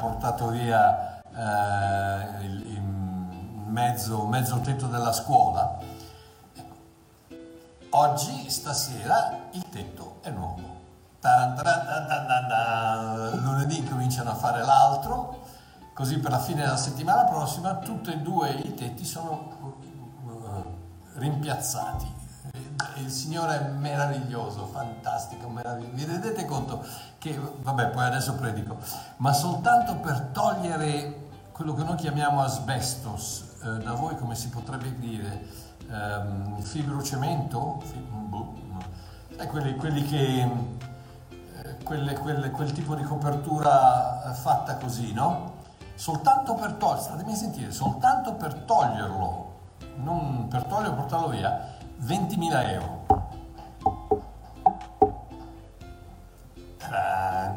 portato via uh, il, il mezzo, mezzo tetto della scuola? Oggi, stasera, il tetto è nuovo. Tan, tan, tan, Lunedì cominciano a fare l'altro, così per la fine della settimana prossima tutti e due i tetti sono uh, rimpiazzati. Il Signore è meraviglioso, fantastico, meraviglioso. Vi rendete conto che, vabbè, poi adesso predico, ma soltanto per togliere quello che noi chiamiamo asbestos, eh, da voi come si potrebbe dire, ehm, fibrocemento, boh, eh, quelli, quelli che, eh, quelle, quelle, quel tipo di copertura eh, fatta così, no? Soltanto per toglierlo, statemi sentire, soltanto per toglierlo, non per toglierlo e portarlo via, 20.000 euro.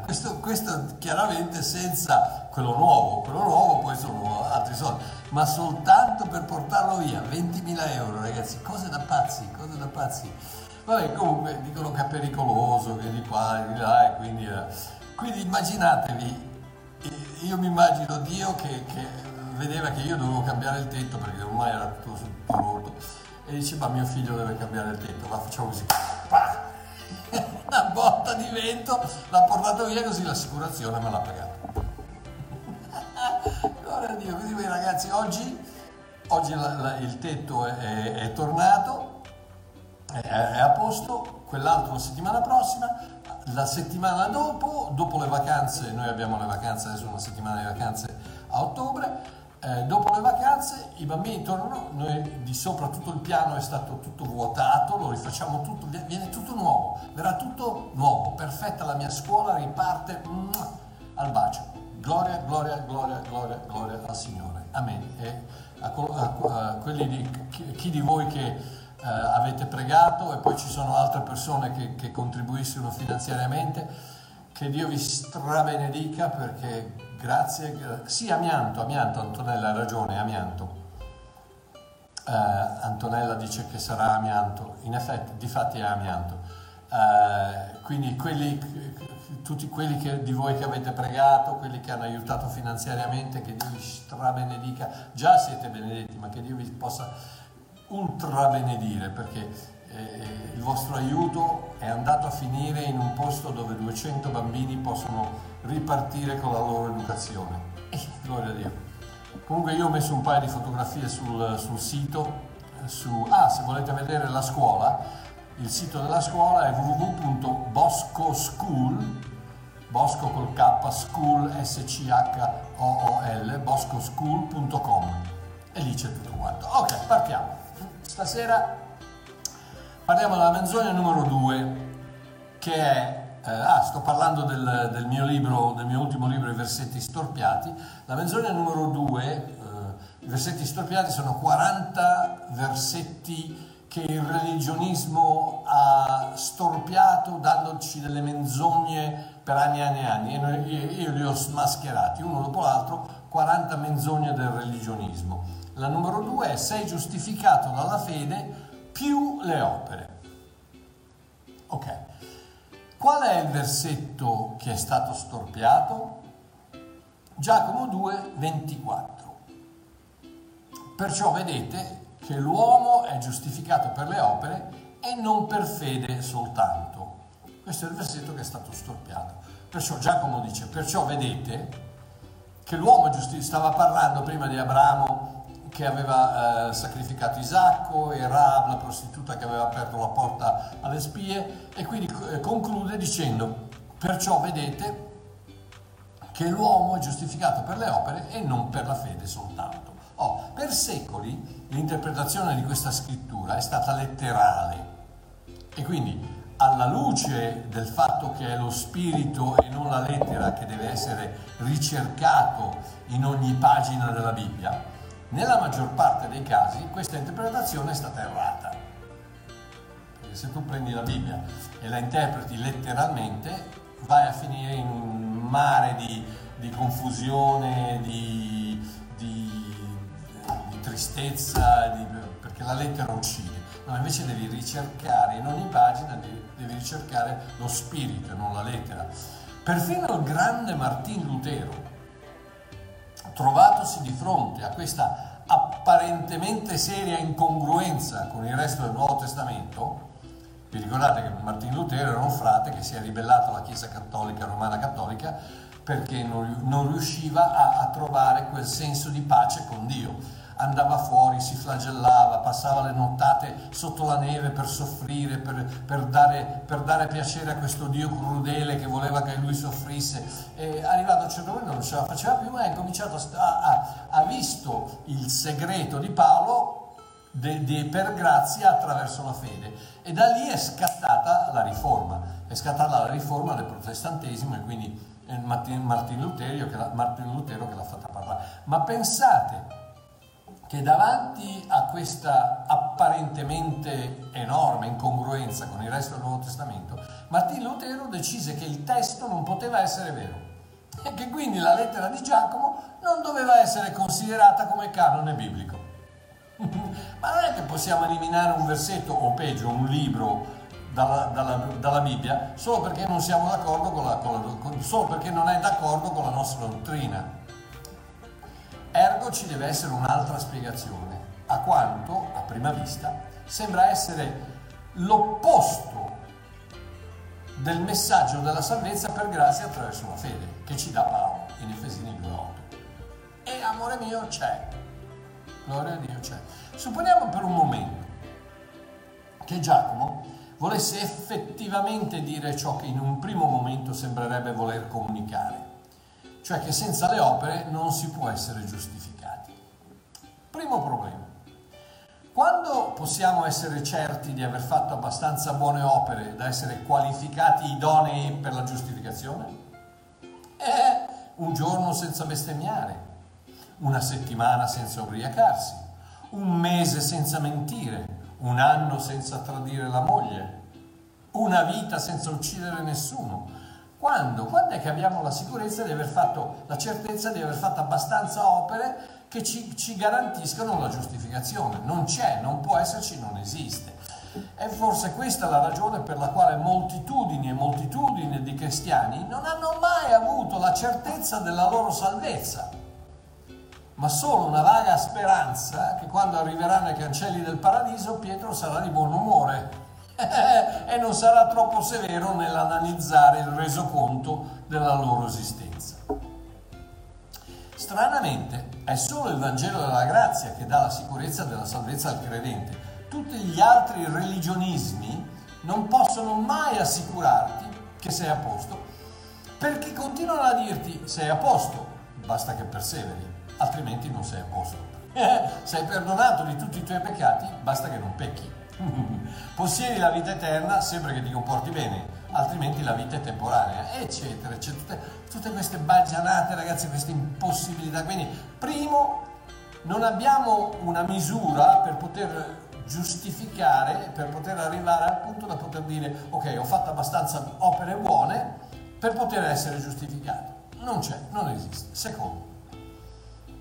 Questo, questo, chiaramente senza quello nuovo, quello nuovo poi sono altri soldi, ma soltanto per portarlo via, 20.000 euro ragazzi, cose da pazzi, cose da pazzi. Vabbè, comunque dicono che è pericoloso, che di qua, di là, e quindi, eh. quindi immaginatevi, io mi immagino Dio che, che, vedeva che io dovevo cambiare il tetto perché ormai era tutto rotto e dice ma mio figlio deve cambiare il tetto, la facciamo così, una botta di vento, l'ha portato via così l'assicurazione me l'ha pagato. Gloria a Dio, quindi ragazzi oggi, oggi la, la, il tetto è, è, è tornato, è, è, a posto, quell'altro la settimana prossima, la settimana dopo, dopo le vacanze, noi abbiamo le vacanze, adesso una settimana di vacanze a ottobre, eh, dopo le vacanze i bambini tornano, noi di sopra tutto il piano è stato tutto vuotato, lo rifacciamo tutto, viene tutto nuovo, verrà tutto nuovo, perfetta la mia scuola, riparte mm, al bacio. Gloria, gloria, gloria, gloria, gloria al Signore. Amen. E a, a, a di chi, chi di voi che eh, avete pregato e poi ci sono altre persone che, che contribuiscono finanziariamente, che Dio vi strabenedica perché Grazie. Sì, amianto, amianto, Antonella ha ragione, amianto. Uh, Antonella dice che sarà amianto, in effetti, di fatti è amianto. Uh, quindi quelli, tutti quelli che, di voi che avete pregato, quelli che hanno aiutato finanziariamente, che Dio vi strabenedica, già siete benedetti, ma che Dio vi possa ultra benedire, perché il vostro aiuto è andato a finire in un posto dove 200 bambini possono ripartire con la loro educazione. Eh, gloria a Dio. Comunque io ho messo un paio di fotografie sul, sul sito, su, ah, se volete vedere la scuola, il sito della scuola è www.boscoschool, bosco col K, school, S-C-H-O-O-L, boscoschool.com e lì c'è tutto quanto. Ok, partiamo. Stasera parliamo della menzogna numero 2, che è eh, ah, sto parlando del, del, mio libro, del mio ultimo libro, I versetti storpiati. La menzogna numero due, eh, i versetti storpiati sono 40 versetti che il religionismo ha storpiato dandoci delle menzogne per anni e anni e anni e io li ho smascherati uno dopo l'altro 40 menzogne del religionismo la numero due è sei giustificato dalla fede più le opere ok Qual è il versetto che è stato storpiato? Giacomo 2, 24. Perciò vedete che l'uomo è giustificato per le opere e non per fede soltanto. Questo è il versetto che è stato storpiato. Perciò Giacomo dice, perciò vedete che l'uomo stava parlando prima di Abramo che aveva eh, sacrificato Isacco e Rab, la prostituta che aveva aperto la porta alle spie, e quindi eh, conclude dicendo, perciò vedete che l'uomo è giustificato per le opere e non per la fede soltanto. Oh, per secoli l'interpretazione di questa scrittura è stata letterale e quindi alla luce del fatto che è lo spirito e non la lettera che deve essere ricercato in ogni pagina della Bibbia, nella maggior parte dei casi questa interpretazione è stata errata. Perché se tu prendi la Bibbia e la interpreti letteralmente, vai a finire in un mare di di confusione, di, di, di tristezza, perché la lettera uccide. No, invece devi ricercare, in ogni pagina devi ricercare lo spirito, non la lettera. Perfino il grande Martin Lutero, trovatosi di fronte a questa apparentemente seria incongruenza con il resto del Nuovo Testamento, vi ricordate che Martin Lutero era un frate che si è ribellato alla Chiesa Cattolica, Romana Cattolica, perché non riusciva a, a trovare quel senso di pace con Dio andava fuori, si flagellava, passava le nottate sotto la neve per soffrire, per, per, dare, per, dare, piacere a questo Dio crudele che voleva che lui soffrisse. E arrivato a un certo punto non ce la faceva più e ha cominciato a, ha visto il segreto di Paolo De, de, per grazia attraverso la fede e da lì è scattata la riforma, è scattata la riforma del protestantesimo e quindi che Martin Lutero che l'ha fatta parlare. Ma pensate che davanti a questa apparentemente enorme incongruenza con il resto del Nuovo Testamento, Martin Lutero decise che il testo non poteva essere vero e che quindi la lettera di Giacomo non doveva essere considerata come canone biblico. Ma non è che possiamo eliminare un versetto o peggio un libro dalla, dalla, dalla, Bibbia solo perché non siamo d'accordo con la, con la con, solo perché non è d'accordo con la nostra dottrina. Ergo ci deve essere un'altra spiegazione, a quanto, a prima vista, sembra essere l'opposto del messaggio della salvezza per grazia attraverso la fede, che ci dà Paolo in Efesini 2.8. E amore mio c'è, gloria a Dio c'è. Supponiamo per un momento che Giacomo volesse effettivamente dire ciò che in un primo momento sembrerebbe voler comunicare, cioè che senza le opere non si può essere giustificati. Primo problema. Quando possiamo essere certi di aver fatto abbastanza buone opere da essere qualificati idonei per la giustificazione? È un giorno senza bestemmiare, una settimana senza ubriacarsi, un mese senza mentire, un anno senza tradire la moglie, una vita senza uccidere nessuno. Quando? Quando è che abbiamo la sicurezza di aver fatto, la certezza di aver fatto abbastanza opere che ci, ci garantiscano la giustificazione? Non c'è, non può esserci, non esiste. E forse questa è la ragione per la quale moltitudini e moltitudini di cristiani non hanno mai avuto la certezza della loro salvezza ma solo una vaga speranza che quando arriveranno ai cancelli del paradiso Pietro sarà di buon umore e non sarà troppo severo nell'analizzare il resoconto della loro esistenza. Stranamente è solo il Vangelo della grazia che dà la sicurezza della salvezza al credente. Tutti gli altri religionismi non possono mai assicurarti che sei a posto perché continuano a dirti sei a posto, basta che perseveri altrimenti non sei a posto. sei perdonato di tutti i tuoi peccati, basta che non pecchi. Possiedi la vita eterna sempre che ti comporti bene, altrimenti la vita è temporanea, eccetera, eccetera. Tutte, tutte queste baggianate, ragazzi, queste impossibilità. Quindi, primo, non abbiamo una misura per poter giustificare, per poter arrivare al punto da poter dire ok, ho fatto abbastanza opere buone per poter essere giustificato. Non c'è, non esiste. Secondo,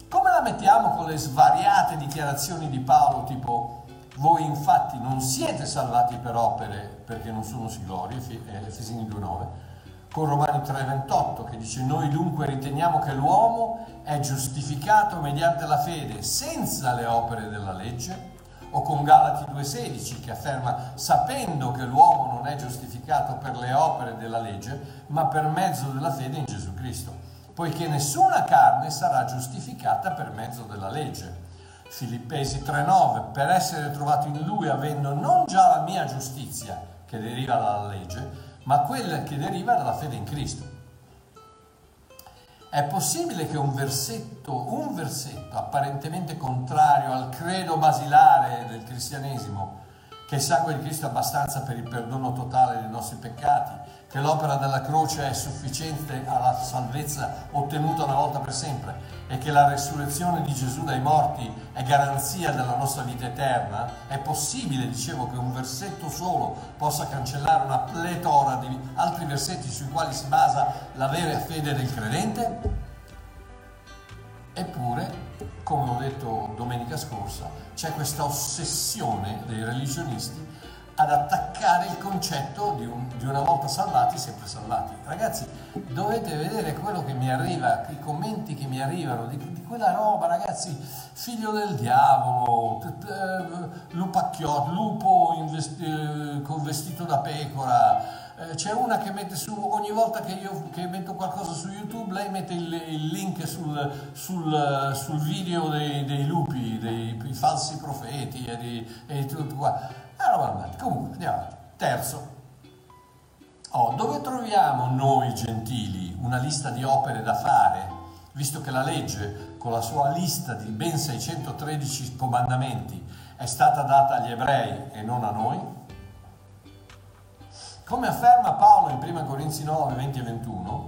come la mettiamo con le svariate dichiarazioni di Paolo tipo voi infatti non siete salvati per opere perché non sono si glorie, Efesini 2.9, con Romani 3.28 che dice noi dunque riteniamo che l'uomo è giustificato mediante la fede senza le opere della legge, o con Galati 2.16 che afferma sapendo che l'uomo non è giustificato per le opere della legge, ma per mezzo della fede in Gesù Cristo poiché nessuna carne sarà giustificata per mezzo della legge. Filippesi 3:9, per essere trovato in lui avendo non già la mia giustizia che deriva dalla legge, ma quella che deriva dalla fede in Cristo. È possibile che un versetto, un versetto apparentemente contrario al credo basilare del cristianesimo, che il sangue di Cristo è abbastanza per il perdono totale dei nostri peccati, che l'opera della croce è sufficiente alla salvezza ottenuta una volta per sempre e che la resurrezione di Gesù dai morti è garanzia della nostra vita eterna, è possibile, dicevo, che un versetto solo possa cancellare una pletora di altri versetti sui quali si basa la vera fede del credente? Eppure, come ho detto domenica scorsa, c'è questa ossessione dei religionisti ad attaccare il concetto di, un, di, una volta salvati, sempre salvati. Ragazzi, dovete vedere quello che mi arriva, i commenti che mi arrivano di, di quella roba, ragazzi, figlio del diavolo, eh, lupacchiotto, lupo eh, con vestito da pecora. Eh, c'è una che mette su, ogni volta che io che metto qualcosa su YouTube, lei mette il, il link sul, sul, sul video dei, dei, lupi, dei falsi profeti e di, e tutto qua roba andata. Comunque, andiamo avanti. Terzo. Oh, dove troviamo noi gentili una lista di opere da fare, visto che la legge, con la sua lista di ben 613 comandamenti, è stata data agli ebrei e non a noi? Come afferma Paolo in 1 Corinzi 9, 20 e 21,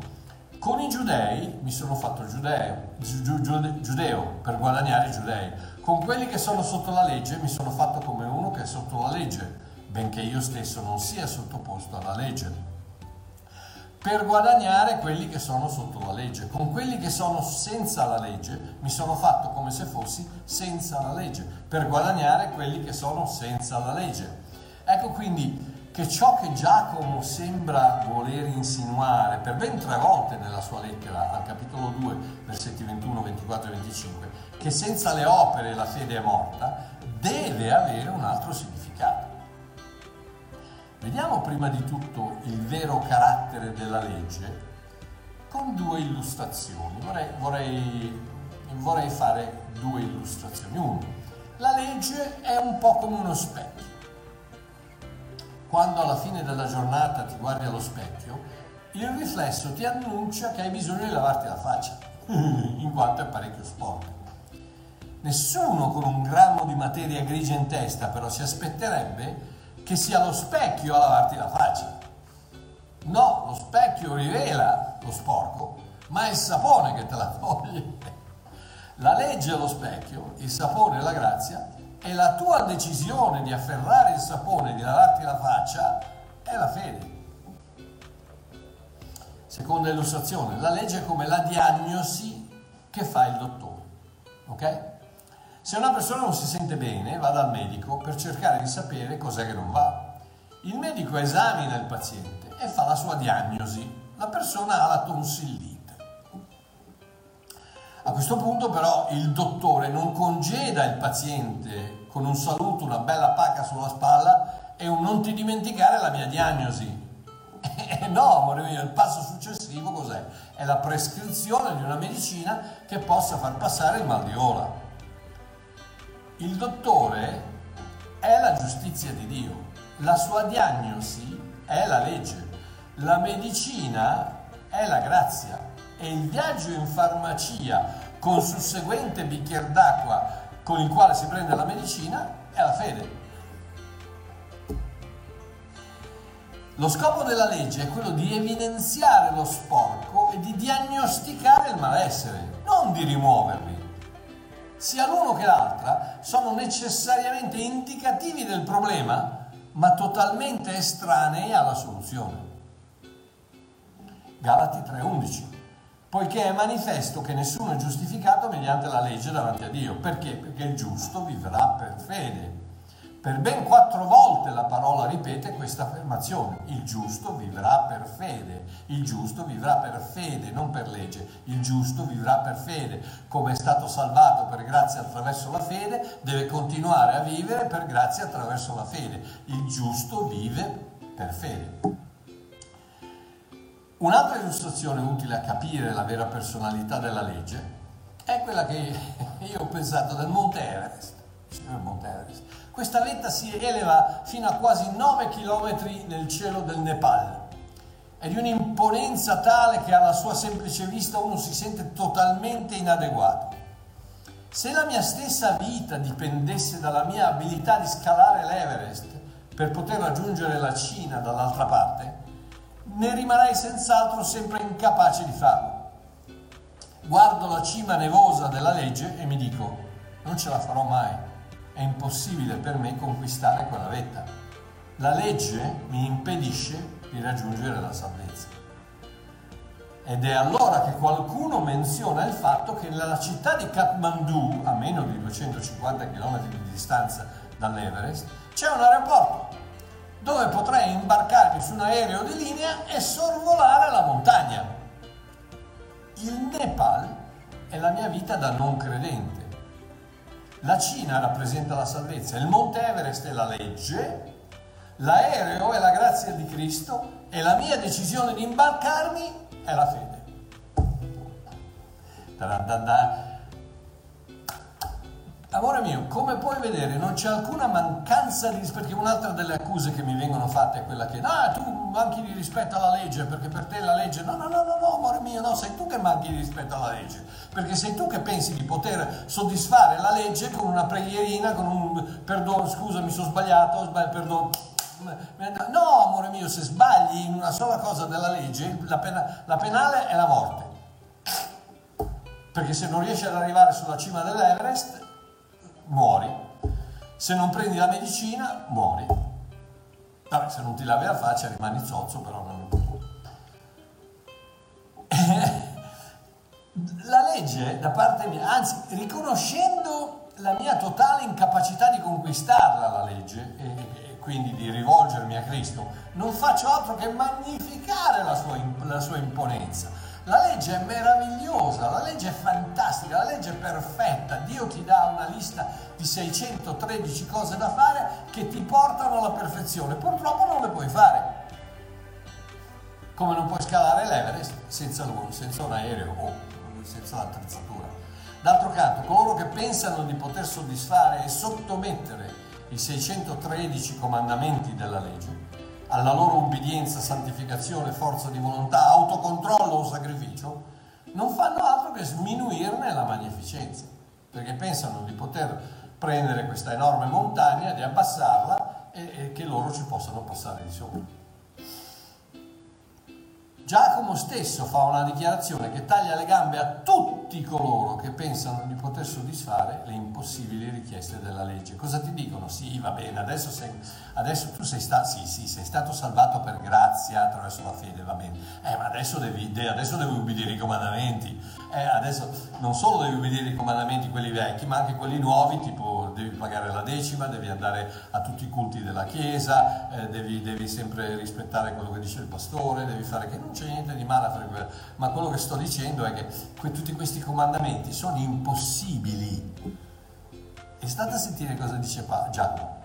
con i giudei mi sono fatto giudeo, giudeo per guadagnare i giudei con quelli che sono sotto la legge mi sono fatto come uno che è sotto la legge, benché io stesso non sia sottoposto alla legge. Per guadagnare quelli che sono sotto la legge. Con quelli che sono senza la legge mi sono fatto come se fossi senza la legge, per guadagnare quelli che sono senza la legge. Ecco quindi che ciò che Giacomo sembra voler insinuare per ben tre volte nella sua lettera al capitolo 2, versetti 21, 24 e 25, che senza le opere la fede è morta, deve avere un altro significato. Vediamo prima di tutto il vero carattere della legge con due illustrazioni. Vorrei, vorrei, vorrei fare due illustrazioni. Uno, la legge è un po' come uno specchio quando alla fine della giornata ti guardi allo specchio, il riflesso ti annuncia che hai bisogno di lavarti la faccia, in quanto è parecchio sporco. Nessuno con un grammo di materia grigia in testa però si aspetterebbe che sia lo specchio a lavarti la faccia. No, lo specchio rivela lo sporco, ma è il sapone che te la toglie. La legge è lo specchio, il sapone è la grazia e la tua decisione di afferrare il sapone e di lavarti la faccia è la fede. Seconda illustrazione, la legge è come la diagnosi che fa il dottore. Ok? Se una persona non si sente bene, va dal medico per cercare di sapere cos'è che non va. Il medico esamina il paziente e fa la sua diagnosi. La persona ha la tonsillite. A questo punto però il dottore non congeda il paziente con un saluto, una bella pacca sulla spalla e un non ti dimenticare la mia diagnosi. Eh, no, amore mio, il passo successivo cos'è? È la prescrizione di una medicina che possa far passare il mal di ora. Il dottore è la giustizia di Dio, la sua diagnosi è la legge, la medicina è la grazia e il viaggio in farmacia con susseguente bicchiere d'acqua con il quale si prende la medicina è la fede. Lo scopo della legge è quello di evidenziare lo sporco e di diagnosticare il malessere, non di rimuoverli. Sia l'uno che l'altra sono necessariamente indicativi del problema, ma totalmente estranei alla soluzione. Galati 3:11 poiché è manifesto che nessuno è giustificato mediante la legge davanti a Dio. Perché? Perché il giusto vivrà per fede. Per ben quattro volte la parola ripete questa affermazione. Il giusto vivrà per fede. Il giusto vivrà per fede, non per legge. Il giusto vivrà per fede. Come è stato salvato per grazia attraverso la fede, deve continuare a vivere per grazia attraverso la fede. Il giusto vive per fede. Un'altra illustrazione utile a capire la vera personalità della legge è quella che io ho pensato del Monte Everest. Monte Everest. Questa vetta si eleva fino a quasi 9 km nel cielo del Nepal. È di un'imponenza tale che alla sua semplice vista uno si sente totalmente inadeguato. Se la mia stessa vita dipendesse dalla mia abilità di scalare l'Everest per poter raggiungere la Cina dall'altra parte, ne rimarrei senz'altro sempre incapace di farlo. Guardo la cima nevosa della legge e mi dico, non ce la farò mai, è impossibile per me conquistare quella vetta. La legge mi impedisce di raggiungere la salvezza. Ed è allora che qualcuno menziona il fatto che nella città di Kathmandu, a meno di 250 km di distanza dall'Everest, c'è un aeroporto dove potrei imbarcarmi su un aereo di linea e sorvolare la montagna. Il Nepal è la mia vita da non credente. La Cina rappresenta la salvezza, il Monte Everest è la legge, l'aereo è la grazia di Cristo e la mia decisione di imbarcarmi è la fede. Amore mio, come puoi vedere non c'è alcuna mancanza di rispetto, perché un'altra delle accuse che mi vengono fatte è quella che ah, tu manchi di rispetto alla legge perché per te la legge, no, no, no, no, no, amore mio, no, sei tu che manchi di rispetto alla legge, perché sei tu che pensi di poter soddisfare la legge con una preghierina, con un perdono, scusa mi sono sbagliato, sbaglio, perdono, No, amore mio, se sbagli in una sola cosa della legge, la, pena, la penale è la morte. Perché se non riesci ad arrivare sulla cima dell'Everest, muori. Se non prendi la medicina, muori. Vabbè, se non ti lavi la faccia rimani zozzo, però non... la legge da parte mia, anzi, riconoscendo la mia totale incapacità di conquistarla la legge, e, quindi di rivolgermi a Cristo, non faccio altro che magnificare la sua, la sua imponenza. La legge è meravigliosa, la legge è fantastica, la legge è perfetta. Dio ti dà una lista di 613 cose da fare che ti portano alla perfezione. Purtroppo non le puoi fare. Come non puoi scalare l'Everest senza, senza un aereo o senza l'attrezzatura. D'altro canto, coloro che pensano di poter soddisfare e sottomettere i 613 comandamenti della legge, alla loro ubbidienza, santificazione, forza di volontà, autocontrollo o sacrificio, non fanno altro che sminuirne la magnificenza, perché pensano di poter prendere questa enorme montagna, di abbassarla e, e che loro ci possano passare di sopra. Giacomo stesso fa una dichiarazione che taglia le gambe a tutti coloro che pensano di poter soddisfare le impossibili richieste della legge. Cosa ti dicono? Sì, va bene, adesso, sei, adesso tu sei, sta, sì, sì, sei, stato salvato per grazia attraverso la fede, va bene. Eh, ma adesso devi, adesso devi ubbidire i comandamenti. Eh, adesso non solo devi ubbidire i comandamenti, quelli vecchi, ma anche quelli nuovi, tipo devi pagare la decima, devi andare a tutti i culti della Chiesa, eh, devi, devi sempre rispettare quello che dice il pastore, devi fare che non c'è niente di male a fare quello, ma quello che sto dicendo è che que- tutti questi comandamenti sono impossibili. E state a sentire cosa dice pa- Giacomo.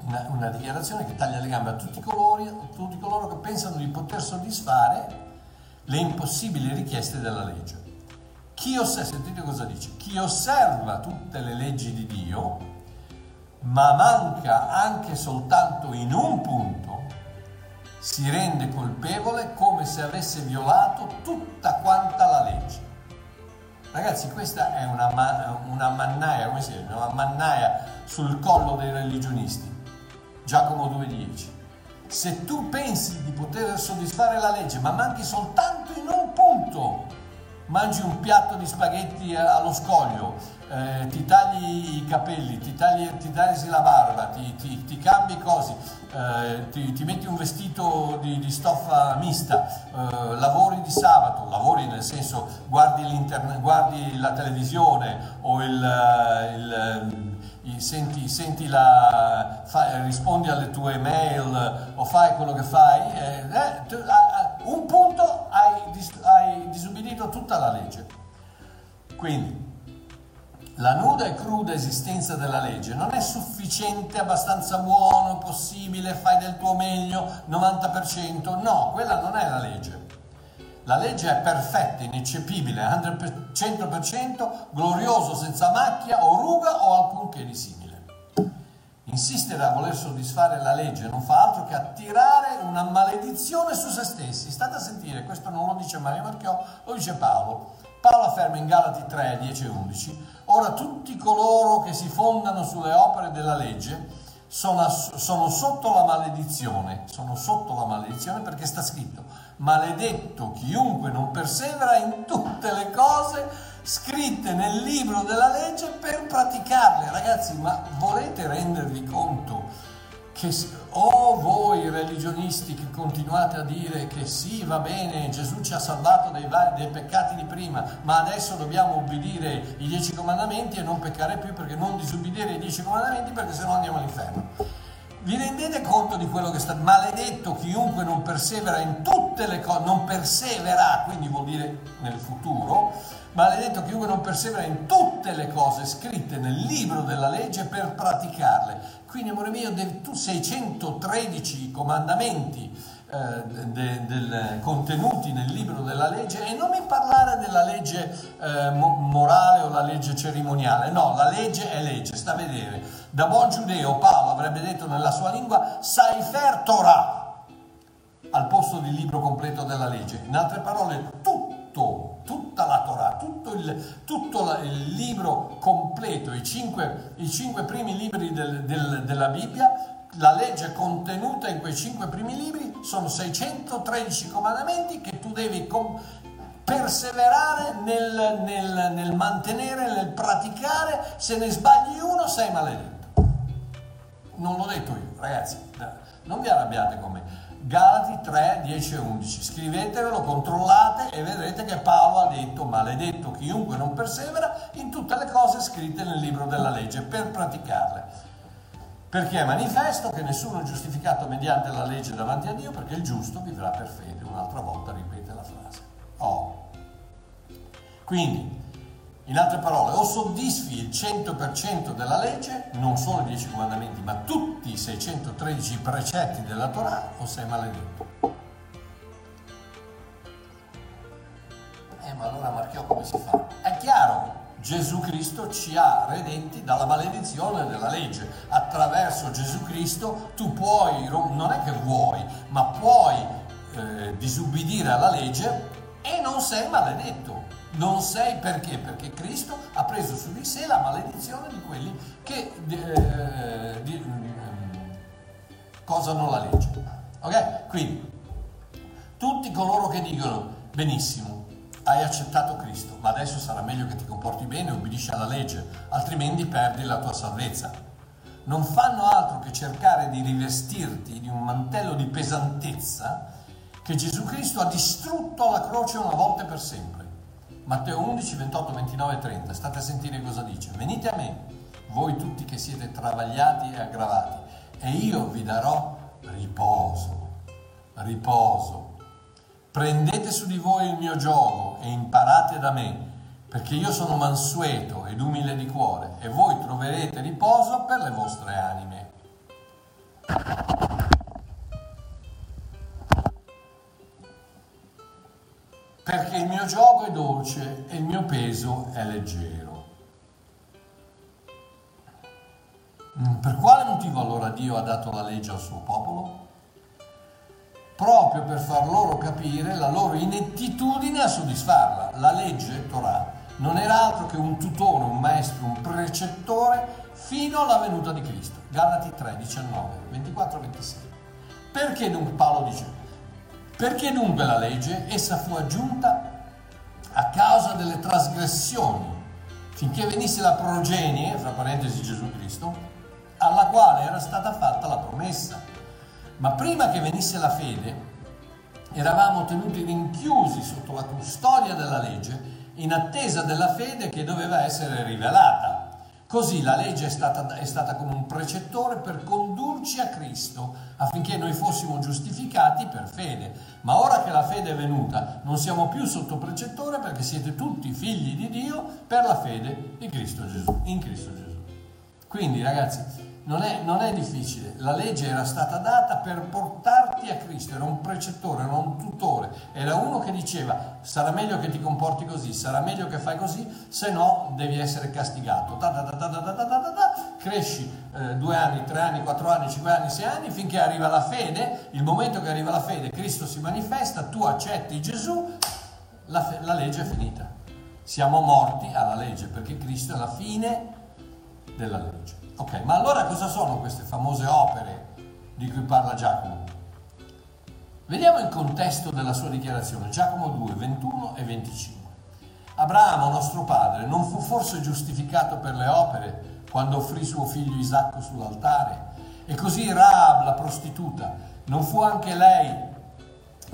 Una, una, dichiarazione che taglia le gambe a tutti, colori, a tutti coloro che pensano di poter soddisfare le impossibili richieste della legge. Chi osserva, sentite cosa dice, chi osserva tutte le leggi di Dio, ma manca anche soltanto in un punto, si rende colpevole come se avesse violato tutta quanta la legge. Ragazzi, questa è una, una mannaia, come si dice? Una mannaia sul collo dei religionisti. Giacomo 2,10. Se tu pensi di poter soddisfare la legge, ma manchi soltanto in un punto, mangi un piatto di spaghetti allo scoglio, eh, ti tagli i capelli, ti tagli, ti tagli la barba, ti, ti, ti cambi cose, eh, ti, ti, metti un vestito di, di stoffa mista, eh, lavori di sabato, lavori nel senso guardi, guardi la televisione o il, il, il senti, senti la, fai, rispondi alle tue mail o fai quello che fai, eh, eh, tu, un punto hai, hai disubbidito tutta la legge. Quindi la nuda e cruda esistenza della legge non è sufficiente, abbastanza buono, possibile, fai del tuo meglio, 90%, no, quella non è la legge. La legge è perfetta, ineccepibile, 100%, glorioso, senza macchia o ruga o alcunché di simile. Insistere a voler soddisfare la legge non fa altro che attirare una maledizione su se stessi. State a sentire, questo non lo dice Mario Marchiò, lo dice Paolo. Paolo afferma in Galati 3, 10 e 11, ora tutti coloro che si fondano sulle opere della legge sono, sono, sotto la maledizione, sono sotto la maledizione perché sta scritto, maledetto chiunque non persevera in tutte le cose scritte nel libro della legge per praticarle. Ragazzi, ma volete rendervi conto che o voi religionisti che continuate a dire che sì, va bene, Gesù ci ha salvato dai, dai, peccati di prima, ma adesso dobbiamo ubbidire i dieci comandamenti e non peccare più perché non disubbidire i dieci comandamenti perché sennò andiamo all'inferno. Vi rendete conto di quello che sta maledetto chiunque non persevera in tutte le cose, non persevera, quindi vuol dire nel futuro, maledetto chiunque non persevera in tutte le cose scritte nel libro della legge per praticarle. Quindi, amore mio, tu 613 comandamenti eh, de, del, contenuti nel libro della legge e non mi parlare della legge eh, morale o la legge cerimoniale, no, la legge è legge, sta a vedere. Da buon giudeo Paolo avrebbe detto nella sua lingua Saifer Torah al posto del libro completo della legge. In altre parole, tutto, tutta la Torah, tutto il, tutto il libro completo, i cinque, i cinque primi libri del, del, della Bibbia la legge contenuta in quei cinque primi libri sono 613 comandamenti che tu devi com- perseverare nel, nel, nel, mantenere, nel praticare. Se ne sbagli uno sei maledetto. Non l'ho detto io, ragazzi, non vi arrabbiate con me. Galati 3, 10 e 11. Scrivetevelo, controllate e vedrete che Paolo ha detto maledetto chiunque non persevera in tutte le cose scritte nel libro della legge per praticarle perché è manifesto che nessuno è giustificato mediante la legge davanti a Dio, perché il giusto vivrà per fede. Un'altra volta ripete la frase. Oh. Quindi, in altre parole, o soddisfi il 100% della legge, non solo i 10 comandamenti, ma tutti i 613 precetti della Torah, o sei maledetto. Eh, ma allora Marchiò come si fa? È chiaro, Gesù Cristo ci ha redenti dalla maledizione della legge. Attraverso Gesù Cristo tu puoi, non è che vuoi, ma puoi eh, disubbidire alla legge e non sei maledetto. Non sei perché? Perché Cristo ha preso su di sé la maledizione di quelli che eh, di, eh, cosano la legge. Ok? Quindi, tutti coloro che dicono benissimo, hai accettato Cristo, ma adesso sarà meglio che ti comporti bene e obbedisci alla legge, altrimenti perdi la tua salvezza. Non fanno altro che cercare di rivestirti di un mantello di pesantezza che Gesù Cristo ha distrutto alla croce una volta per sempre. Matteo 11, 28, 29 e 30. State a sentire cosa dice. Venite a me, voi tutti che siete travagliati e aggravati, e io vi darò riposo. Riposo Prendete su di voi il mio gioco e imparate da me, perché io sono mansueto ed umile di cuore, e voi troverete riposo per le vostre anime. Perché il mio gioco è dolce e il mio peso è leggero. Mm, per quale motivo allora Dio ha dato la legge al suo popolo? proprio per far loro capire la loro inettitudine a soddisfarla. La legge, Torah, non era altro che un tutore, un maestro, un precettore fino alla venuta di Cristo. Galati 3, 19, 24, 26. Perché dunque Paolo dice? Perché dunque la legge? Essa fu aggiunta a causa delle trasgressioni, finché venisse la progenie, fra parentesi Gesù Cristo, alla quale era stata fatta la promessa. Ma prima che venisse la fede, eravamo tenuti rinchiusi sotto la custodia della legge in attesa della fede che doveva essere rivelata. Così la legge è stata, è stata, come un precettore per condurci a Cristo affinché noi fossimo giustificati per fede. Ma ora che la fede è venuta, non siamo più sotto precettore perché siete tutti figli di Dio per la fede di Cristo Gesù, in Cristo Gesù. Quindi ragazzi, non è, non è, difficile, la legge era stata data per portarti a Cristo, era un precettore, era un tutore, era uno che diceva sarà meglio che ti comporti così, sarà meglio che fai così, se no devi essere castigato. Da, da, da, cresci eh, due anni, tre anni, quattro anni, cinque anni, sei anni, finché arriva la fede, il momento che arriva la fede, Cristo si manifesta, tu accetti Gesù, la, la legge è finita. Siamo morti alla legge perché Cristo è la fine della legge. Ok, ma allora cosa sono queste famose opere di cui parla Giacomo? Vediamo il contesto della sua dichiarazione, Giacomo 2, 21 e 25. Abramo, nostro padre, non fu forse giustificato per le opere quando offrì suo figlio Isacco sull'altare? E così Raab, la prostituta, non fu anche lei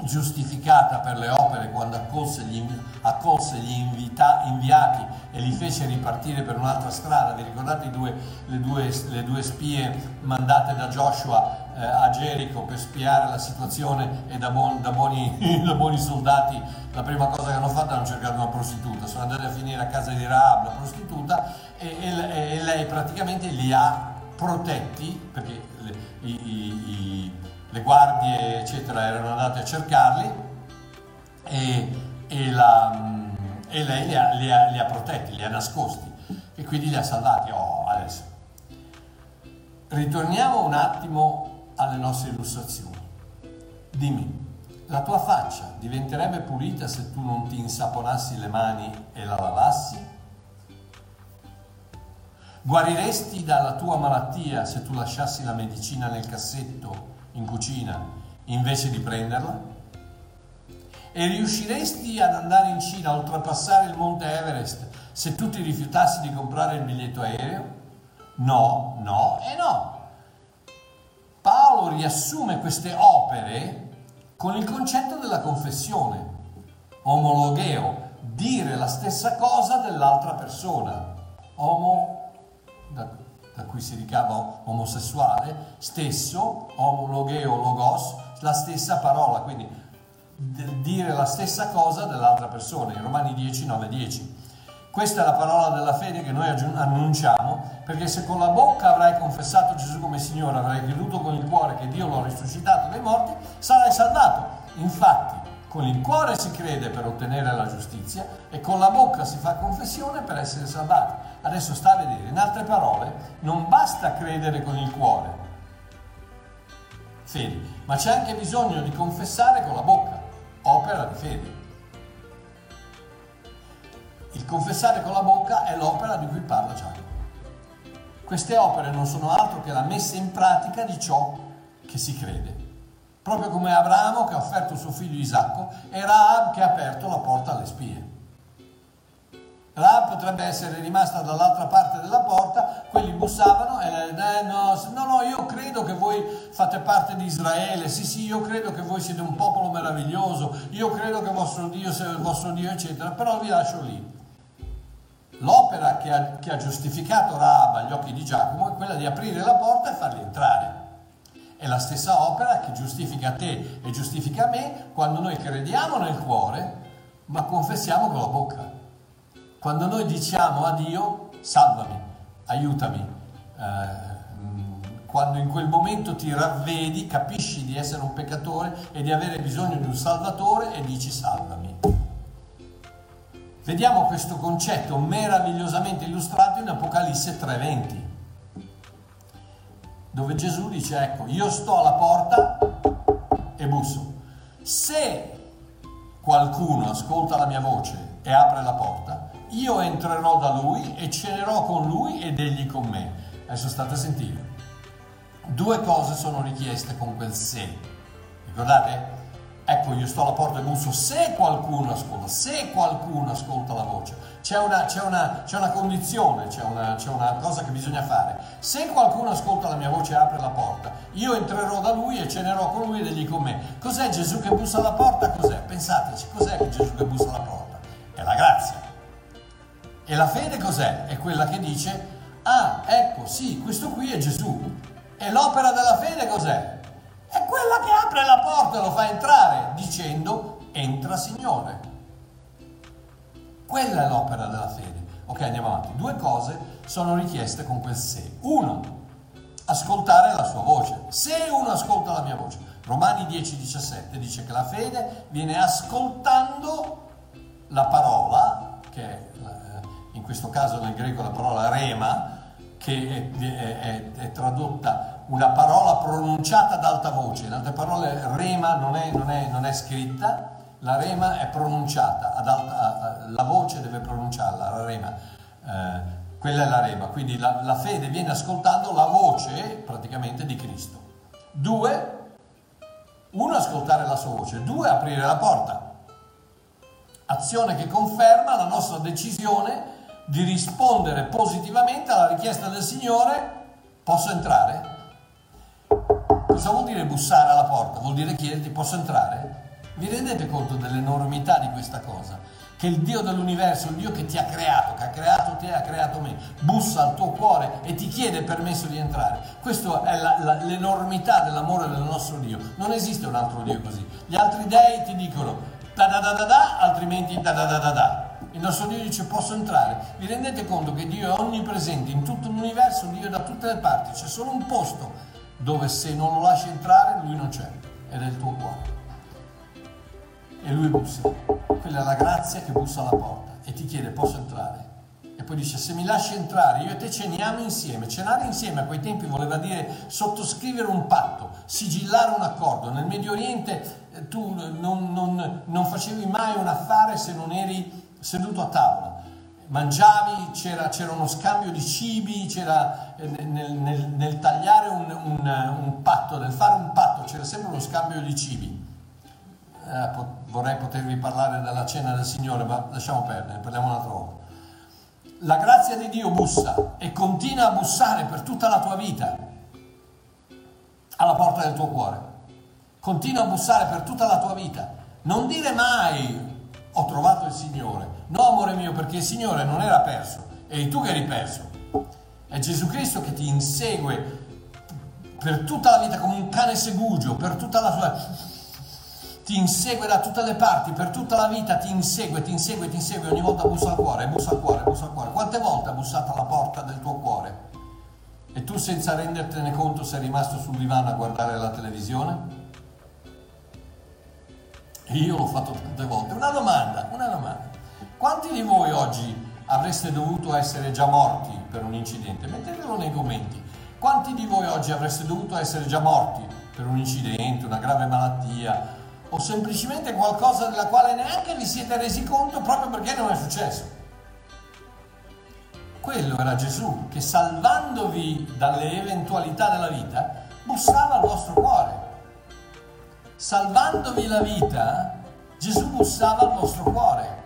giustificata per le opere quando accolse gli, accolse gli invita, inviati e li fece ripartire per un'altra strada. Vi ricordate due, le, due, le, due, spie mandate da Joshua eh, a Gerico per spiare la situazione e da, buon, da, buoni, da, buoni, soldati la prima cosa che hanno fatto è hanno cercato una prostituta. Sono andati a finire a casa di Raab, la prostituta, e, e, e lei praticamente li ha protetti perché le, i, i, le guardie eccetera erano andate a cercarli e, e, la, e lei li ha, li, ha, li ha, protetti, li ha nascosti e quindi li ha salvati. Oh, adesso. Ritorniamo un attimo alle nostre illustrazioni. Dimmi, la tua faccia diventerebbe pulita se tu non ti insaponassi le mani e la lavassi? Guariresti dalla tua malattia se tu lasciassi la medicina nel cassetto in cucina invece di prenderla? E riusciresti ad andare in Cina a oltrepassare il monte Everest se tu ti rifiutassi di comprare il biglietto aereo? No, no e no. Paolo riassume queste opere con il concetto della confessione, omologheo, dire la stessa cosa dell'altra persona. Homo da, cui si ricava omosessuale, stesso, omologeo, logos, la stessa parola, quindi dire la stessa cosa dell'altra persona, in Romani 10, 9, 10. Questa è la parola della fede che noi annunciamo, perché se con la bocca avrai confessato Gesù come Signore, avrai creduto con il cuore che Dio lo ha risuscitato dai morti, sarai salvato. Infatti, con il cuore si crede per ottenere la giustizia e con la bocca si fa confessione per essere salvati. Adesso sta a vedere, in altre parole, non basta credere con il cuore, fede, ma c'è anche bisogno di confessare con la bocca, opera di fede. Il confessare con la bocca è l'opera di cui parla Giacomo. Queste opere non sono altro che la messa in pratica di ciò che si crede proprio come Abramo che ha offerto suo figlio Isacco e Raab che ha aperto la porta alle spie. Raab potrebbe essere rimasta dall'altra parte della porta, quelli bussavano e lei eh, no, no, no, io credo che voi fate parte di Israele, sì, sì, io credo che voi siete un popolo meraviglioso, io credo che vostro Dio sia il vostro Dio, eccetera, però vi lascio lì. L'opera che ha, che ha giustificato Raab agli occhi di Giacomo è quella di aprire la porta e farli entrare. È la stessa opera che giustifica te e giustifica me quando noi crediamo nel cuore, ma confessiamo con la bocca. Quando noi diciamo a Dio, salvami, aiutami, eh, quando in quel momento ti ravvedi, capisci di essere un peccatore e di avere bisogno di un salvatore e dici salvami. Vediamo questo concetto meravigliosamente illustrato in Apocalisse 3:20 dove Gesù dice, ecco, io sto alla porta e busso. Se qualcuno ascolta la mia voce e apre la porta, io entrerò da lui e cenerò con lui ed egli con me. Adesso state a sentire. Due cose sono richieste con quel se. Ricordate? Ecco, io sto alla porta e busso se qualcuno ascolta, se qualcuno ascolta la voce. C'è una, c'è una, c'è una condizione, c'è una, c'è una, cosa che bisogna fare. Se qualcuno ascolta la mia voce e apre la porta, io entrerò da lui e cenerò con lui ed egli con me. Cos'è Gesù che bussa alla porta? Cos'è? Pensateci, cos'è che Gesù che bussa alla porta? È la grazia. E la fede cos'è? È quella che dice, ah, ecco, sì, questo qui è Gesù. E l'opera della fede cos'è? Apre la porta e lo fa entrare dicendo entra Signore. Quella è l'opera della fede. Ok, andiamo avanti. Due cose sono richieste con quel se. Uno, ascoltare la sua voce. Se uno ascolta la mia voce. Romani 10, 17 dice che la fede viene ascoltando la parola, che è, eh, in questo caso nel greco la parola rema, che è, è, è tradotta una parola pronunciata ad alta voce, in altre parole rema non è, non è, non è scritta, la rema è pronunciata, ad alta, la voce deve pronunciarla, la rema, eh, quella è la rema, quindi la, la fede viene ascoltando la voce praticamente di Cristo. Due, uno ascoltare la sua voce, due aprire la porta, azione che conferma la nostra decisione di rispondere positivamente alla richiesta del Signore, posso entrare? Cosa vuol dire bussare alla porta? Vuol dire chiederti posso entrare? Vi rendete conto dell'enormità di questa cosa? Che il Dio dell'universo, il Dio che ti ha creato, che ha creato te, ha creato me, bussa al tuo cuore e ti chiede permesso di entrare. Questa è la, la, l'enormità dell'amore del nostro Dio. Non esiste un altro Dio così. Gli altri dei ti dicono da da da da da, altrimenti da da da da da. Il nostro Dio dice posso entrare. Vi rendete conto che Dio è onnipresente in tutto l'universo, Dio è da tutte le parti, c'è solo un posto dove se non lo lasci entrare lui non c'è ed è il tuo cuore. E lui bussa. Quella è la grazia che bussa alla porta e ti chiede posso entrare. E poi dice se mi lasci entrare io e te ceniamo insieme. Cenare insieme a quei tempi voleva dire sottoscrivere un patto, sigillare un accordo. Nel Medio Oriente eh, tu non, non, non facevi mai un affare se non eri seduto a tavola, mangiavi, c'era, c'era uno scambio di cibi, c'era eh, nel, nel, nel tagliare un, un, un, patto, nel fare un patto, c'era sempre uno scambio di cibi. Eh, vorrei potervi parlare della cena del Signore, ma lasciamo perdere, parliamo un'altra volta. La grazia di Dio bussa e continua a bussare per tutta la tua vita alla porta del tuo cuore. Continua a bussare per tutta la tua vita. Non dire mai ho trovato il Signore. No, amore mio, perché il Signore non era perso, eri tu che eri perso. È Gesù Cristo che ti insegue per tutta la vita come un cane segugio, per tutta la sua... Ti insegue da tutte le parti, per tutta la vita ti insegue, ti insegue, ti insegue, ogni volta bussa al cuore, bussa al cuore, bussa al cuore. Quante volte ha bussato alla porta del tuo cuore? E tu senza rendertene conto sei rimasto sul divano a guardare la televisione? E io l'ho fatto tante volte. Una domanda, una domanda. Quanti di voi oggi avreste dovuto essere già morti per un incidente? Mettetelo nei commenti. Quanti di voi oggi avreste dovuto essere già morti per un incidente, una grave malattia o semplicemente qualcosa della quale neanche vi siete resi conto proprio perché non è successo? Quello era Gesù che salvandovi dalle eventualità della vita bussava al vostro cuore salvandovi la vita, Gesù bussava al vostro cuore.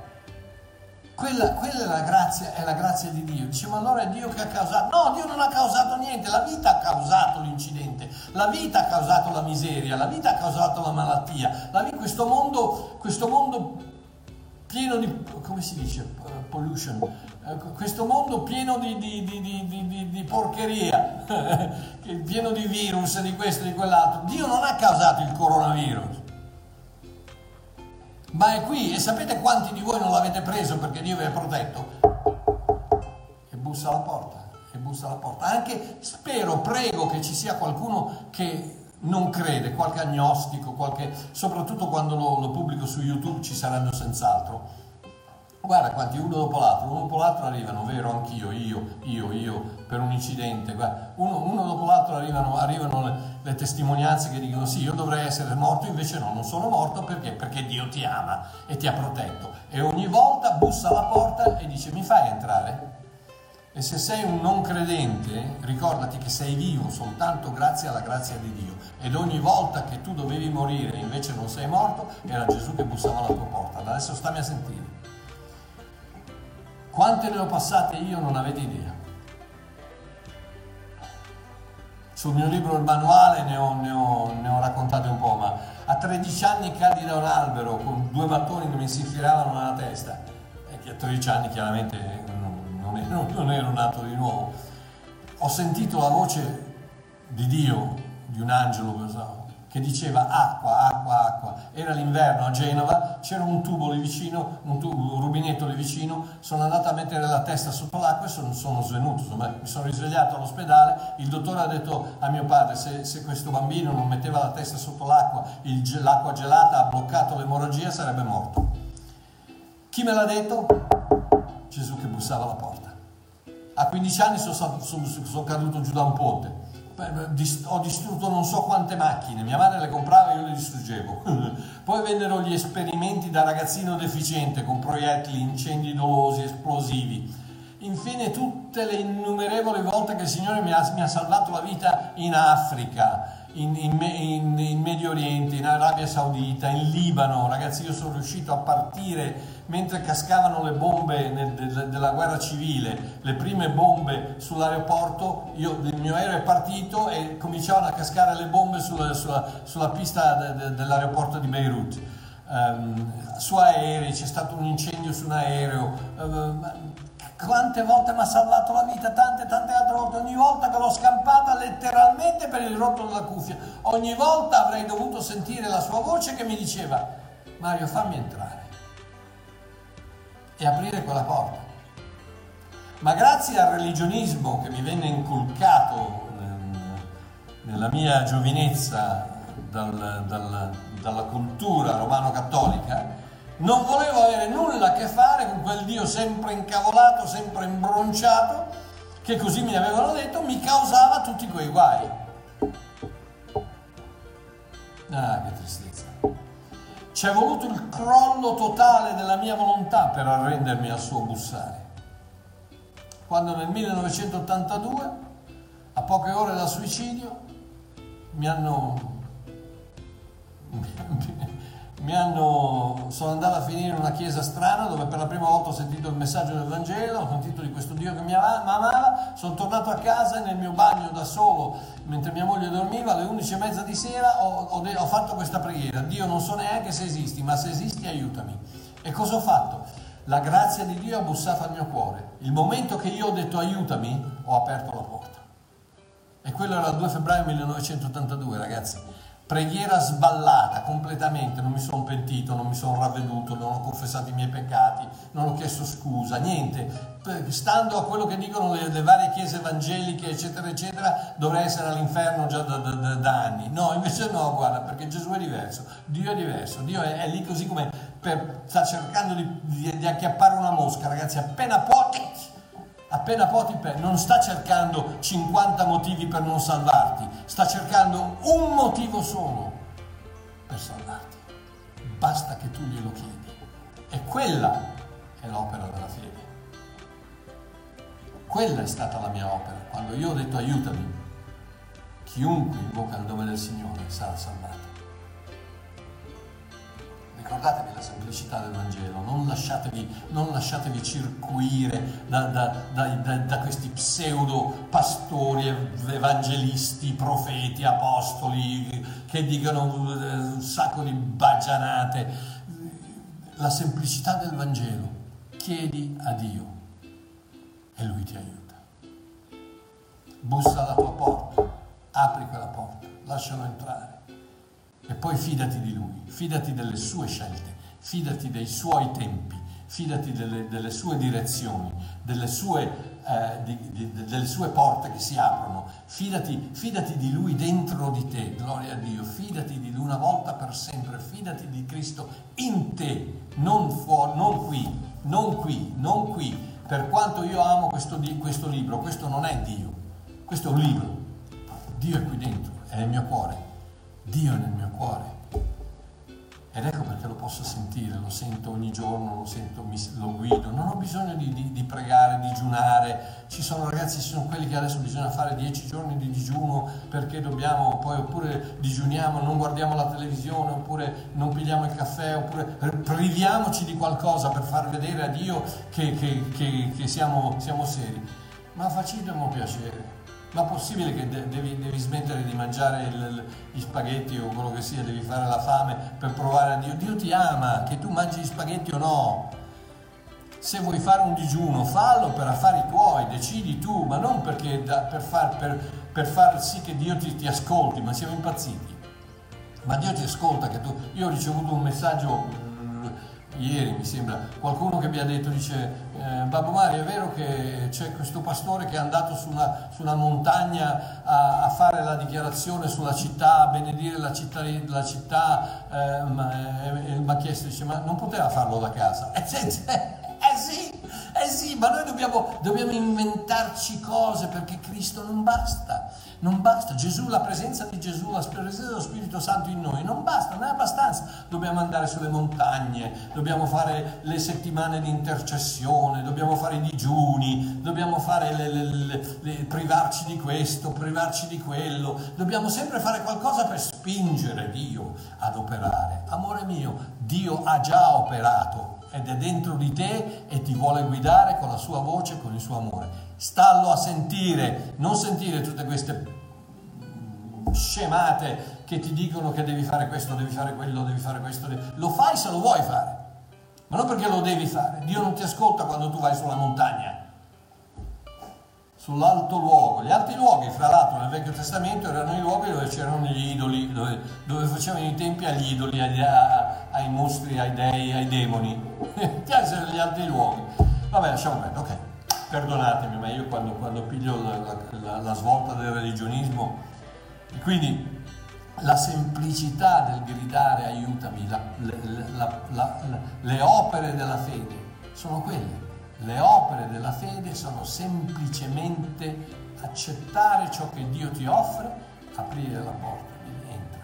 Quella, quella, è la grazia, è la grazia di Dio. Dice, ma allora è Dio che ha causato. No, Dio non ha causato niente, la vita ha causato l'incidente, la vita ha causato la miseria, la vita ha causato la malattia. La vita, questo, mondo, questo mondo pieno di, come si dice, pollution, Ecco, questo mondo pieno di, di, di, di porcheria, pieno di virus, di questo e di quell'altro. Dio non ha causato il coronavirus, ma è qui e sapete quanti di voi non l'avete preso perché Dio vi ha protetto? E bussa alla porta, e bussa alla porta. Anche spero, prego che ci sia qualcuno che non crede, qualche agnostico, qualche, soprattutto quando lo, lo pubblico su YouTube ci saranno senz'altro Guarda quanti uno dopo l'altro, uno dopo l'altro arrivano, vero, anch'io, io, io, io, per un incidente. Guarda, uno, uno, dopo l'altro arrivano, arrivano le, le, testimonianze che dicono sì, io dovrei essere morto, invece no, non sono morto perché? Perché Dio ti ama e ti ha protetto. E ogni volta bussa alla porta e dice mi fai entrare? E se sei un non credente, ricordati che sei vivo soltanto grazie alla grazia di Dio. Ed ogni volta che tu dovevi morire e invece non sei morto, era Gesù che bussava alla tua porta. Adesso stammi a sentire. Quante ne ho passate io non avete idea. Sul mio libro Il manuale ne ho, ne ho, ne ho raccontate un po', ma a 13 anni cadi da un albero con due mattoni che mi si infilavano nella testa, e che a 13 anni chiaramente non, non, ero, non ero nato di nuovo. Ho sentito la voce di Dio, di un angelo, pensavo, che diceva acqua, acqua, acqua. Era l'inverno a Genova, c'era un tubo lì vicino, un, tubo, un rubinetto lì vicino, sono andato a mettere la testa sotto l'acqua e sono, sono svenuto, insomma, mi sono risvegliato all'ospedale, il dottore ha detto a mio padre se, se questo bambino non metteva la testa sotto l'acqua, il, l'acqua gelata ha bloccato l'emorragia, sarebbe morto. Chi me l'ha detto? Gesù che bussava alla porta. A 15 anni sono, sono, sono caduto giù da un ponte ho distrutto non so quante macchine, mia madre le comprava e io le distruggevo. Poi vennero gli esperimenti da ragazzino deficiente con proiettili, incendi dolosi, esplosivi. Infine tutte le innumerevoli volte che il Signore mi ha, mi ha salvato la vita in Africa, in, in, in, in, Medio Oriente, in Arabia Saudita, in Libano. Ragazzi, io sono riuscito a partire mentre cascavano le bombe nel, de, della guerra civile, le prime bombe sull'aeroporto, io, il mio aereo è partito e cominciavano a cascare le bombe sulla, sulla, sulla pista de, de, dell'aeroporto di Beirut. Um, su aerei, c'è stato un incendio su un aereo. Um, quante volte mi ha salvato la vita, tante tante altre volte, ogni volta che l'ho scampata letteralmente per il rotto della cuffia, ogni volta avrei dovuto sentire la sua voce che mi diceva Mario fammi entrare e aprire quella porta. Ma grazie al religionismo che mi venne inculcato nella mia giovinezza dal, dal, dalla cultura romano-cattolica, non volevo avere nulla a che fare con quel Dio sempre incavolato, sempre imbronciato, che così mi avevano detto, mi causava tutti quei guai. Ah, che tristezza. Ci è voluto il crollo totale della mia volontà per arrendermi al suo bussare. Quando nel 1982, a poche ore dal suicidio, mi hanno mi hanno, sono andato a finire in una chiesa strana dove per la prima volta ho sentito il messaggio del Vangelo, ho sentito di questo Dio che mi amava, sono tornato a casa e nel mio bagno da solo, mentre mia moglie dormiva, alle 11 e mezza di sera ho, ho, ho fatto questa preghiera, Dio non so neanche se esisti, ma se esisti aiutami. E cosa ho fatto? La grazia di Dio ha bussato al mio cuore. Il momento che io ho detto aiutami, ho aperto la porta. E quello era il 2 febbraio 1982, ragazzi preghiera sballata completamente, non mi sono pentito, non mi sono ravveduto, non ho confessato i miei peccati, non ho chiesto scusa, niente. Stando a quello che dicono le, le varie chiese evangeliche, eccetera, eccetera, dovrei essere all'inferno già da, da, da, anni. No, invece no, guarda, perché Gesù è diverso, Dio è diverso, Dio è, è lì così come per, sta cercando di, di, di acchiappare una mosca, ragazzi, appena può appena Potipe non sta cercando 50 motivi per non salvarti, sta cercando un motivo solo per salvarti. Basta che tu glielo chiedi. E quella è l'opera della fede. Quella è stata la mia opera. Quando io ho detto aiutami, chiunque invoca il nome del Signore sarà salvato. Ricordatevi la semplicità del Vangelo, non lasciatevi, non lasciatevi circuire da, da, da, da, questi pseudo pastori, evangelisti, profeti, apostoli che dicono eh, un sacco di baggianate. La semplicità del Vangelo, chiedi a Dio e Lui ti aiuta. Bussa alla tua porta, apri quella porta, lascialo entrare e poi fidati di Lui, fidati delle sue scelte, fidati dei suoi tempi, fidati delle, delle sue direzioni, delle sue, eh, di, di, delle sue, porte che si aprono, fidati, fidati di Lui dentro di te, gloria a Dio, fidati di Lui una volta per sempre, fidati di Cristo in te, non fuori, non qui, non qui, non qui. Per quanto io amo questo, questo libro, questo non è Dio, questo è un libro, Dio è qui dentro, è nel mio cuore Dio nel mio cuore. Ed ecco perché lo posso sentire, lo sento ogni giorno, lo, sento, lo guido. Non ho bisogno di, di, di, pregare, digiunare. Ci sono ragazzi, ci sono quelli che adesso bisogna fare dieci giorni di digiuno perché dobbiamo, poi oppure digiuniamo, non guardiamo la televisione, oppure non pigliamo il caffè, oppure priviamoci di qualcosa per far vedere a Dio che, che, che, che siamo, siamo seri. Ma facciamo piacere ma possibile che devi, devi, smettere di mangiare il, gli spaghetti o quello che sia, devi fare la fame per provare a Dio? Dio ti ama, che tu mangi gli spaghetti o no. Se vuoi fare un digiuno, fallo per affari tuoi, decidi tu, ma non perché da, per, far, per, per, far, sì che Dio ti, ti ascolti, ma siamo impazziti. Ma Dio ti ascolta, che tu... Io ho ricevuto un messaggio ieri mi sembra, qualcuno che mi ha detto, dice, eh, Babbo Mario, è vero che c'è questo pastore che è andato su una, montagna a, a, fare la dichiarazione sulla città, a benedire la città, la città eh, ma, eh, ha chiesto, dice, ma non poteva farlo da casa? Eh, eh sì, eh sì, ma noi dobbiamo, dobbiamo inventarci cose perché Cristo non basta non basta, Gesù, la presenza di Gesù, la presenza dello Spirito Santo in noi, non basta, non è abbastanza. Dobbiamo andare sulle montagne, dobbiamo fare le settimane di intercessione, dobbiamo fare i digiuni, dobbiamo le, le, le, privarci di questo, privarci di quello, dobbiamo sempre fare qualcosa per spingere Dio ad operare. Amore mio, Dio ha già operato ed è dentro di te e ti vuole guidare con la sua voce, con il suo amore. Stallo a sentire, non sentire tutte queste scemate che ti dicono che devi fare questo, devi fare quello, devi fare questo. Lo fai se lo vuoi fare, ma non perché lo devi fare. Dio non ti ascolta quando tu vai sulla montagna sull'alto luogo. Gli altri luoghi, fra l'altro, nel Vecchio Testamento erano i luoghi dove c'erano gli idoli, dove, dove facevano i tempi agli idoli, agli, a, ai mostri, ai dei, ai demoni. Piacciono gli altri luoghi. Vabbè, lasciamo perdere, ok. Perdonatemi, ma io quando, quando piglio la, la, la, svolta del religionismo, quindi la semplicità del gridare aiutami, la, le opere della fede sono quelle le opere della fede sono semplicemente accettare ciò che Dio ti offre, aprire la porta, entra,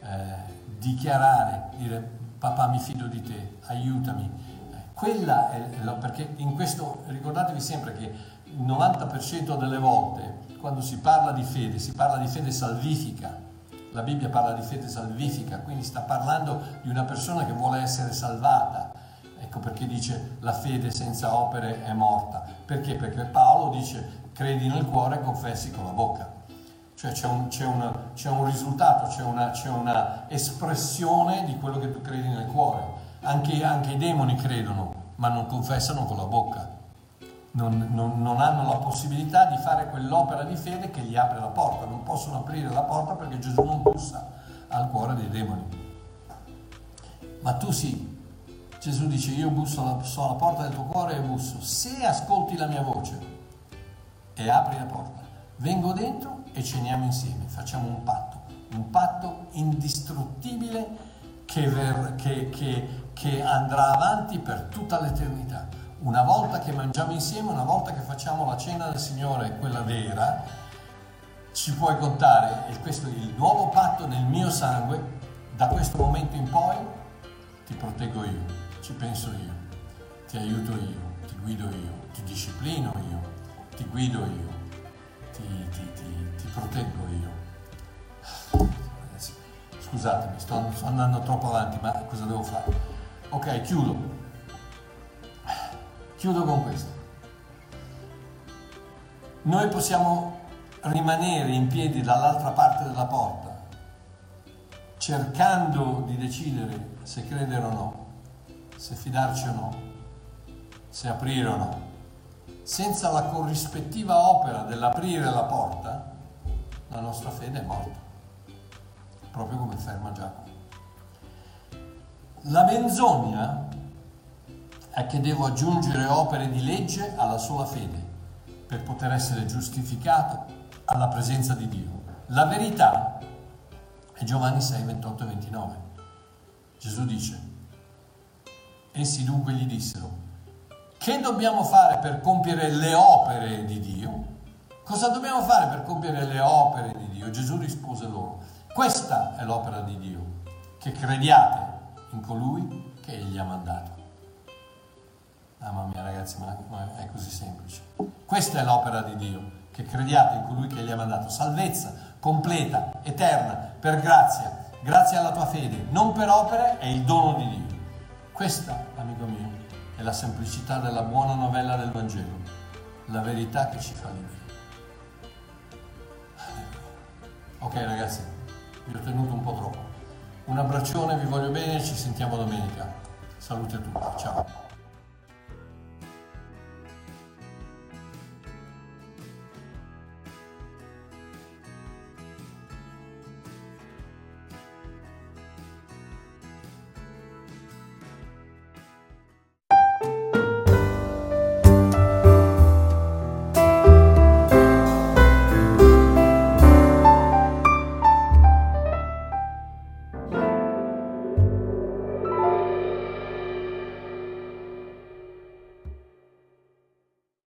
eh, dichiarare, dire papà mi fido di te, aiutami. Quella è, perché in questo ricordatevi sempre che il 90% delle volte quando si parla di fede, si parla di fede salvifica. La Bibbia parla di fede salvifica, quindi sta parlando di una persona che vuole essere salvata Ecco perché dice la fede senza opere è morta. Perché? Perché Paolo dice credi nel cuore e confessi con la bocca. Cioè c'è un, c'è una, c'è un risultato, c'è una, c'è una, espressione di quello che tu credi nel cuore. Anche, anche i demoni credono, ma non confessano con la bocca. Non, non, non, hanno la possibilità di fare quell'opera di fede che gli apre la porta, non possono aprire la porta perché Gesù non bussa al cuore dei demoni. Ma tu sì, Gesù dice io busso alla, so alla porta del tuo cuore e busso. Se ascolti la mia voce e apri la porta, vengo dentro e ceniamo insieme, facciamo un patto, un patto indistruttibile che, ver, che, che, che andrà avanti per tutta l'eternità. Una volta che mangiamo insieme, una volta che facciamo la cena del Signore, quella vera, ci puoi contare, e questo è il nuovo patto nel mio sangue, da questo momento in poi ti proteggo io ci penso io, ti aiuto io, ti guido io, ti disciplino io, ti guido io, ti, ti, ti, proteggo io. Scusatemi, sto, sto andando troppo avanti, ma cosa devo fare? Ok, chiudo. Chiudo con questo. Noi possiamo rimanere in piedi dall'altra parte della porta, cercando di decidere se credere o no se fidarci o no, se aprire o no. Senza la corrispettiva opera dell'aprire la porta, la nostra fede è morta, proprio come ferma Giacomo. La menzogna è che devo aggiungere opere di legge alla sola fede per poter essere giustificato alla presenza di Dio. La verità è Giovanni 6, 28 e 29. Gesù dice, Essi dunque gli dissero, che dobbiamo fare per compiere le opere di Dio? Cosa dobbiamo fare per compiere le opere di Dio? Gesù rispose loro, questa è l'opera di Dio, che crediate in colui che Egli ha mandato. Mamma mia ragazzi, ma è così semplice. Questa è l'opera di Dio, che crediate in colui che Egli ha mandato. Salvezza completa, eterna, per grazia, grazie alla tua fede, non per opere, è il dono di Dio. Questa, amico mio, è la semplicità della buona novella del Vangelo, la verità che ci fa liberi. Ok ragazzi, vi ho tenuto un po' troppo. Un abbraccione, vi voglio bene, ci sentiamo domenica. Salute a tutti, ciao.